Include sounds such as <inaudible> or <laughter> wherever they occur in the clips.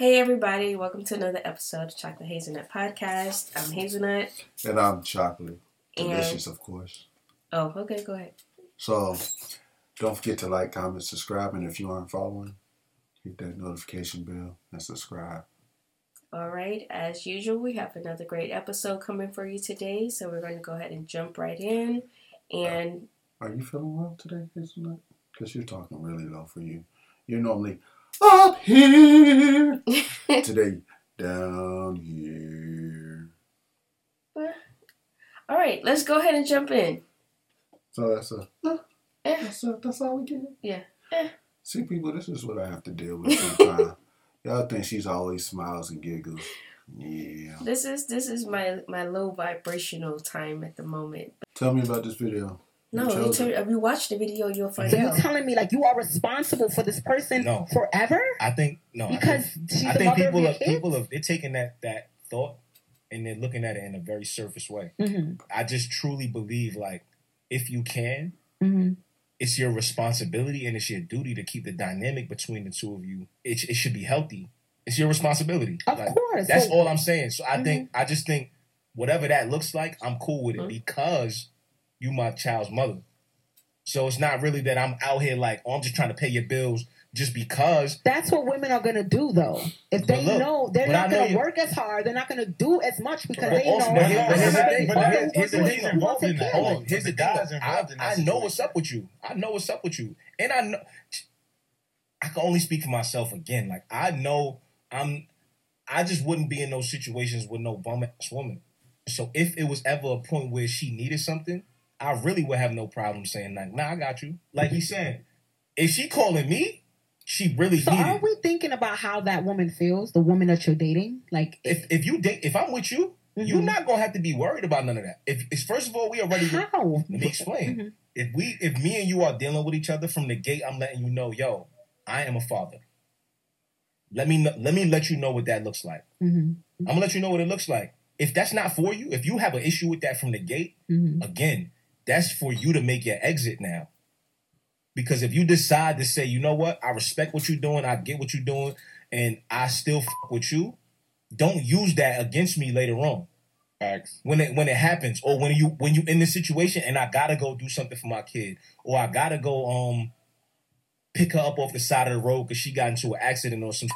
Hey everybody, welcome to another episode of Chocolate Hazelnut Podcast. I'm Hazelnut. And I'm chocolate. And- Delicious, of course. Oh, okay, go ahead. So don't forget to like, comment, subscribe, and if you aren't following, hit that notification bell and subscribe. All right, as usual, we have another great episode coming for you today, so we're going to go ahead and jump right in. And Are you feeling well today, Hazelnut? Because you're talking really low for you. You're normally up here. <laughs> today, down here. all right, let's go ahead and jump in. So that's a Eh, that's, a, that's all we get. Yeah. Eh. See, people, this is what I have to deal with sometimes. <laughs> Y'all think she's always smiles and giggles. Yeah. This is this is my my low vibrational time at the moment. Tell me about this video. You No, you chose it. turn, if you watch the video, you'll find So you're telling me like you are responsible for this person No. forever I think no. I because think, she's I think mother people of your are kids? people have they're taking that that thought and they're looking at it in a very surface way. hmm I just truly believe like if you can, hmm it's your responsibility and it's your duty to keep the dynamic between the two of you. It, it should be healthy. It's your responsibility. Of Like, course. That's So- all I'm saying. So I Mhm. think I just think whatever that looks like, I'm cool with it because you my child's mother. So it's not really that I'm out here like, oh, I'm just trying to pay your bills just because That's what women are gonna do though. If they look, know they're not know gonna work as hard, they're not gonna do as much because But they also- know. but here's the I'm thing, but pay here- you, here's the thing, involved in that. Hold on, here's the The thing. guys. I, involved in that I know what's up with you. I know what's up with you, and I know I can only speak for myself again. Like I know I'm. I just wouldn't be in those situations with no bum ass woman. So if it was ever a point where she needed something, I really would have no problem saying like, "Nah, I got you." Like he said, if she calling me, she really So are we thinking about how that woman feels, the woman that you're dating? Like if if you date, if I'm with you, you're Mhm. not gonna have to be worried about none of that. If it's first of all, we already how? let me explain. Mhm. If we, if me and you are dealing with each other from the gate, I'm letting you know, yo, I am a father. Let me let me let you know what that looks like. Mhm. I'm gonna let you know what it looks like. If that's not for you, if you have an issue with that from the gate, Mhm. again, that's for you to make your exit now. Because if you decide to say, you know what, I respect what you're doing, I get what you're doing, and I still fuck with you, don't use that against me later on Facts. when it when it happens or when you when you in this situation and I gotta go do something for my kid or I gotta go um pick her up off the side of the road because she got into an accident or some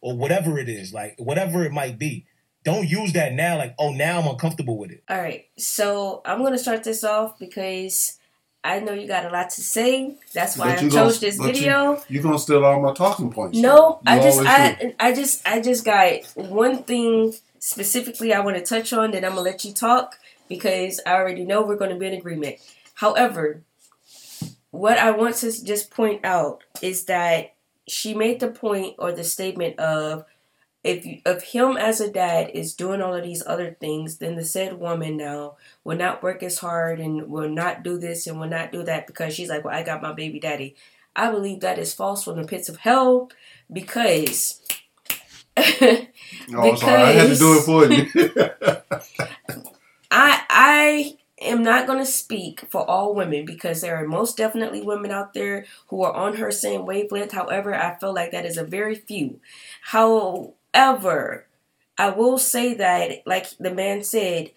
or whatever it is like whatever it might be don't use that now like oh now I'm uncomfortable with it All right, so I'm gonna start this off because I know you got a lot to say. That's why But I you chose gonna- this but you- video. You're gonna steal all my talking points. No, I just always do. I I just I just got one thing specifically I want to touch on. that I'm gonna let you talk because I already know we're gonna be in agreement. However, what I want to just point out is that she made the point or the statement of if you, if him as a dad is doing all of these other things, then the said woman now will not work as hard and will not do this and will not do that because she's like, well, I got my baby daddy. I believe that is false from the pits of hell because <laughs> Oh, I'm sorry. I had to do it for you. <laughs> I I am not going to speak for all women because there are most definitely women out there who are on her same wavelength. However, I feel like that is a very few. However, I will say that, like the man said,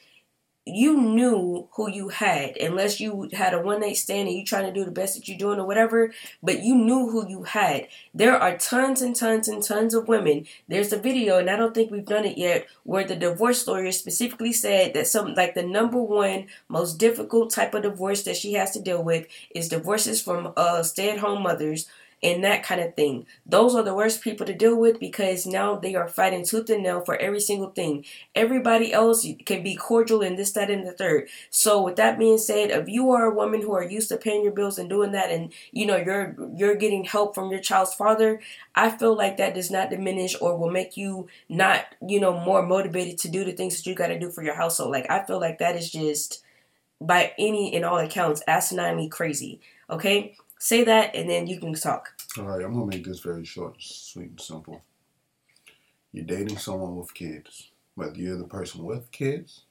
you knew who you had, unless you had a one night stand and you trying to do the best that you're doing or whatever. But you knew who you had. There are tons and tons and tons of women. There's a video, and I don't think we've done it yet, where the divorce lawyer specifically said that some like the number one most difficult type of divorce that she has to deal with is divorces from uh stay at home mothers and that kind of thing. Those are the worst people to deal with because now they are fighting tooth and nail for every single thing. Everybody else can be cordial and this, that, and the third. So with that being said, if you are a woman who are used to paying your bills and doing that, and you know you're you're getting help from your child's father, I feel like that does not diminish or will make you not you know more motivated to do the things that you got to do for your household. Like I feel like that is just by any and all accounts asininely crazy. Okay, say that and then you can talk. All right, I'm gonna make this very short, sweet, and simple. You're dating someone with kids, whether you're the person with kids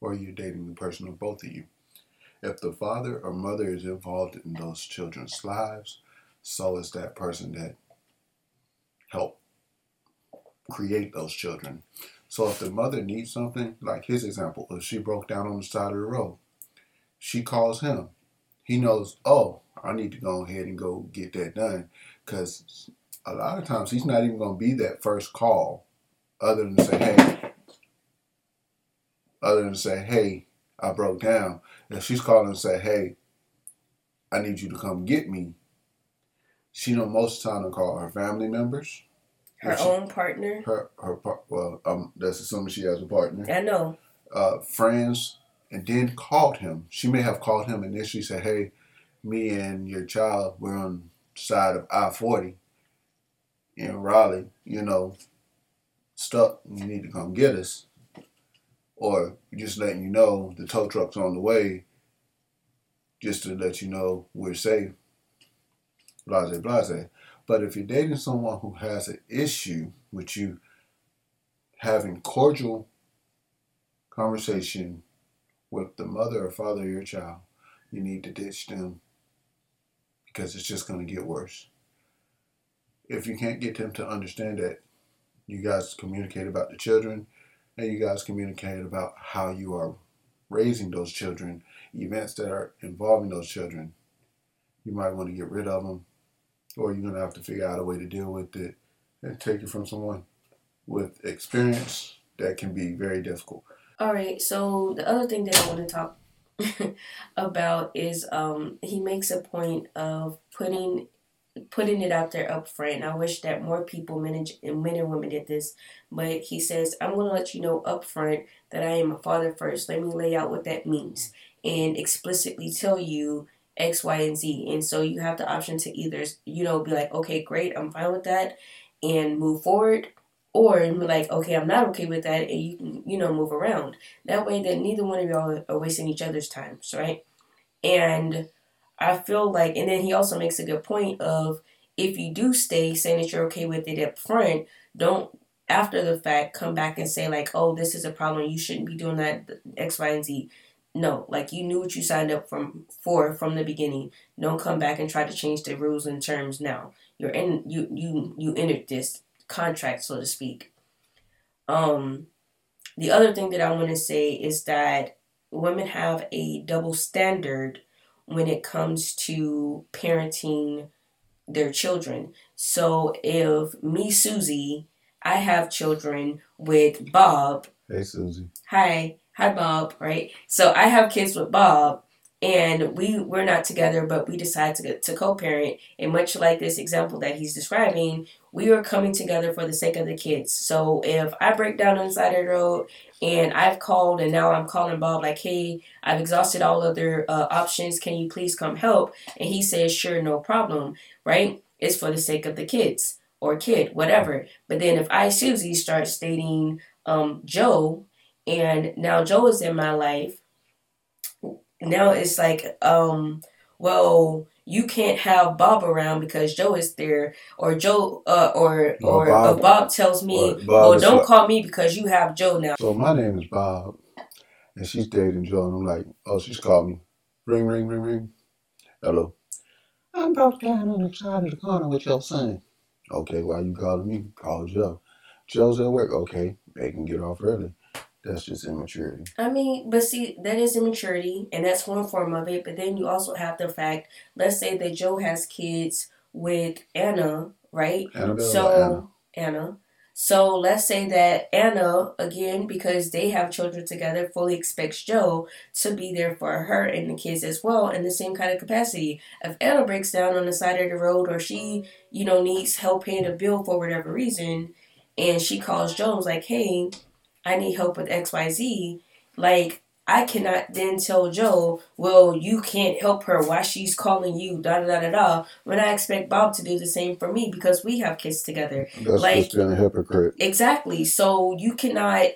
or you're dating the person with both of you. If the father or mother is involved in those children's lives, so is that person that helped create those children. So if the mother needs something, like his example, if she broke down on the side of the road, she calls him. He knows, oh, I need to go ahead and go get that done. Because a lot of times he's not even going to be that first call other than say, hey, other than say, hey, I broke down. If she's calling and say, hey, I need you to come get me, she don't most of the time to call her family members. Her She- own partner. Her her well, um, that's assuming she has a partner. I know. Uh, friends, and then called him. She may have called him initially, said, "Hey, me and your child, we're on side of I forty in Raleigh. You know, stuck. You need to come get us." Or just letting you know the tow truck's on the way, just to let you know we're safe. Blase, blase. But if you're dating someone who has an issue with you having cordial conversation with the mother or father of your child, you need to ditch them because it's just going to get worse. If you can't get them to understand that you guys communicate about the children and you guys communicate about how you are raising those children, events that are involving those children, you might want to get rid of them or you're going to have to figure out a way to deal with it and take it from someone with experience that can be very difficult. All right. So the other thing that I want to talk <laughs> about is um he makes a point of putting putting it out there up front. I wish that more people, men and, men and women, did this. But he says, I'm going to let you know up front that I am a father first. Let me lay out what that means and explicitly tell you X, Y, and Z. And so you have the option to either, you know, be like, okay, great, I'm fine with that and move forward. Or be like, okay, I'm not okay with that, and you can, you know, move around. That way, that neither one of y'all are wasting each other's time, right? And I feel like, and then he also makes a good point of if you do stay saying that you're okay with it up front, don't after the fact come back and say like, oh, this is a problem. You shouldn't be doing that X, Y, and Z. No, like you knew what you signed up from for from the beginning. Don't come back and try to change the rules and terms now. You're in you you you entered this contract, so to speak. Um, the other thing that I want to say is that women have a double standard when it comes to parenting their children. So if me, Susie, I have children with Bob. Hey, Susie. Hi, hi, Bob. Right. So I have kids with Bob, and we we're not together, but we decide to to co-parent. And much like this example that he's describing, we are coming together for the sake of the kids. So if I break down on the side of the road and I've called and now I'm calling Bob like, hey, I've exhausted all other uh, options. Can you please come help? And he says, sure, no problem. Right? It's for the sake of the kids or kid, whatever. But then if I, Susie, starts stating um, Joe, and now Joe is in my life, now it's like, um, well, you can't have Bob around because Joe is there, or Joe, uh, or Well, or Bob- uh, Bob tells me, Bob well, don't like- call me because you have Joe now. So my name is Bob, and she's dating Joe, and I'm like, oh, she's called me. Ring, ring, ring, ring. Hello. I'm broke down on the side of the corner with your son. Okay, why you calling me? Call Joe. Joe's at work. Okay, they can get off early. That's just immaturity. I mean, but see, that is immaturity, and that's one form of it. But then you also have the fact, let's say that Joe has kids with Anna, right? Annabelle So Anna? Anna. So let's say that Anna, again, because they have children together, fully expects Joe to be there for her and the kids as well in the same kind of capacity. If Anna breaks down on the side of the road or she, you know, needs help paying a bill for whatever reason, and she calls Joe and like, hey, I need help with XYZ, like I cannot then tell Joe, well, you can't help her Why she's calling you, da da da da da, when I expect Bob to do the same for me because we have kids together. That's like- just being a hypocrite. Exactly. So you cannot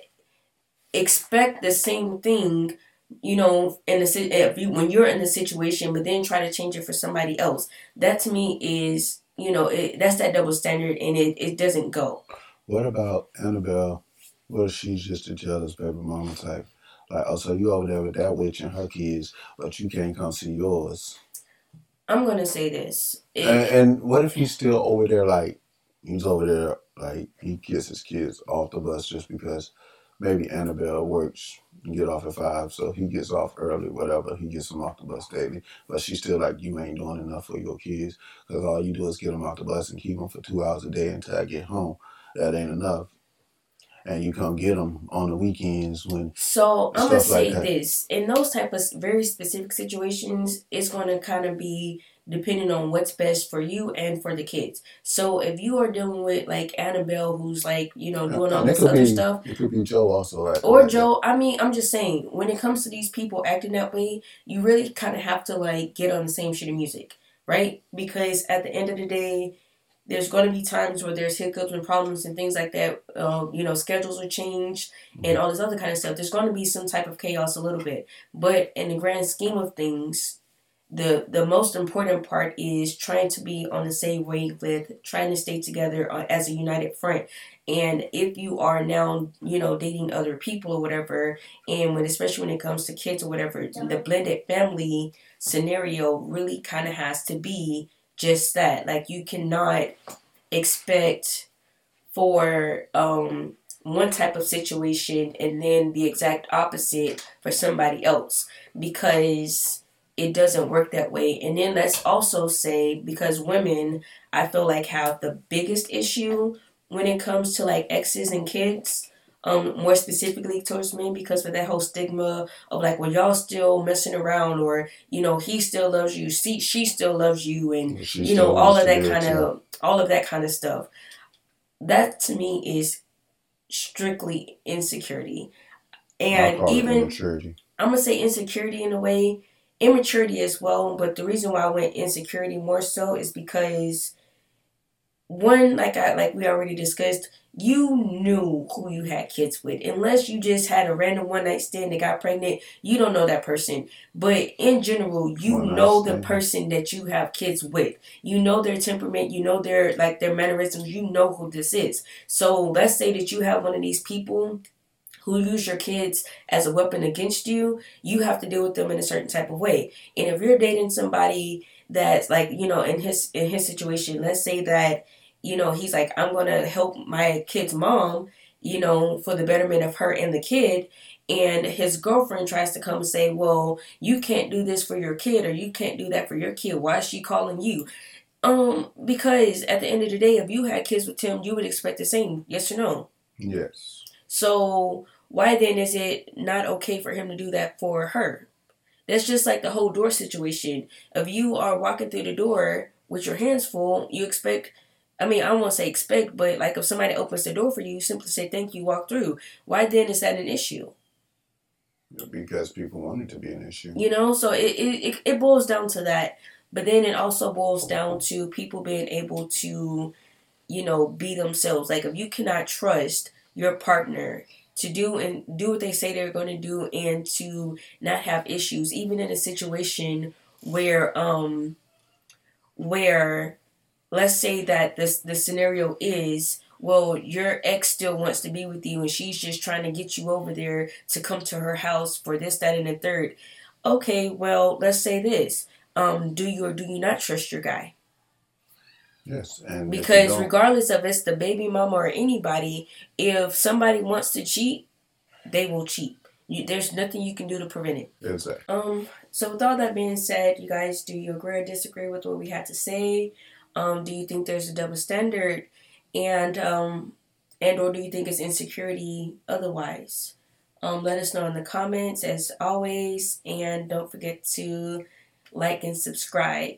expect the same thing, you know, in the if you when you're in the situation, but then try to change it for somebody else. That to me is, you know, it, that's that double standard, and it, it doesn't go. What about Annabelle? Well, she's just a jealous baby mama type. Like, oh, so you over there with that witch and her kids, but you can't come see yours. I'm gonna say this. It- And, and what if he's still over there, like, He's over there like he gets his kids off the bus just because maybe Annabelle works and get off at five, so he gets off early, whatever. He gets them off the bus daily, but she's still like, you ain't doing enough for your kids because all you do is get them off the bus and keep them for two hours a day until I get home. That ain't enough. And you come get them on the weekends when. So I'm gonna like say that. this: in those type of very specific situations, it's to kind of be depending on what's best for you and for the kids. So if you are dealing with like Annabelle, who's like you know doing uh, all this other be, stuff, It could be Joe also. or like that. Joe, I mean, I'm just saying, when it comes to these people acting that way, you really kind of have to like get on the same shit of music, right? Because at the end of the day, there's going to be times where there's hiccups and problems and things like that. Uh, you know, schedules are changed and all this other kind of stuff. There's going to be some type of chaos a little bit, but in the grand scheme of things, the the most important part is trying to be on the same wavelength, trying to stay together uh, as a united front. And if you are now, you know, dating other people or whatever, and when especially when it comes to kids or whatever, the blended family scenario really kind of has to be just that. Like you cannot expect for um one type of situation and then the exact opposite for somebody else because it doesn't work that way. And then let's also say because women I feel like have the biggest issue when it comes to like exes and kids. Um, more specifically towards men because of that whole stigma of like, well, y'all still messing around, or you know, he still loves you, she she still loves you, and you know all of that kind of all of that kind of stuff. That to me is strictly insecurity. And even i'm gonna say insecurity in a way immaturity as well but the reason why i went insecurity more so is because one like i like we already discussed you knew who you had kids with. Unless you just had a random one night stand and got pregnant you don't know that person. But in general you One know the person that you have kids with. You know their temperament you know their like their mannerisms you know who this is. So let's say that you have one of these people who use your kids as a weapon against you you have to deal with them in a certain type of way. And if you're dating somebody that's like you know in his in his situation let's say that you know he's like i'm gonna help my kid's mom you know for the betterment of her and the kid and his girlfriend tries to come say well you can't do this for your kid or you can't do that for your kid why is she calling you um because at the end of the day if you had kids with tim you would expect the same yes or no Yes. so why then is it not okay for him to do that for her? That's just like the whole door situation. If you are walking through the door with your hands full, you expect I mean, I don't want to say expect, but like if somebody opens the door for you, you simply say thank you, walk through. Why then is that an issue? Because people want it to be an issue. You know, so it, it, it, it boils down to that. But then it also boils down to people being able to, you know, be themselves. Like if you cannot trust your partner to do and do what they say they're going to do and to not have issues, even in a situation where, um, where, let's say that this the scenario is well your ex still wants to be with you and she's just trying to get you over there to come to her house for this that and the third. Okay well let's say this. Um do you or do you not trust your guy Yes, and because regardless of it's the baby mama or anybody if somebody wants to cheat they will cheat you, there's nothing you can do to prevent it exactly. um, so with all that being said, you guys, do you agree or disagree with what we had to say? Um, do you think there's a double standard, and um, and or do you think it's insecurity otherwise? Um, let us know in the comments as always, and don't forget to like and subscribe.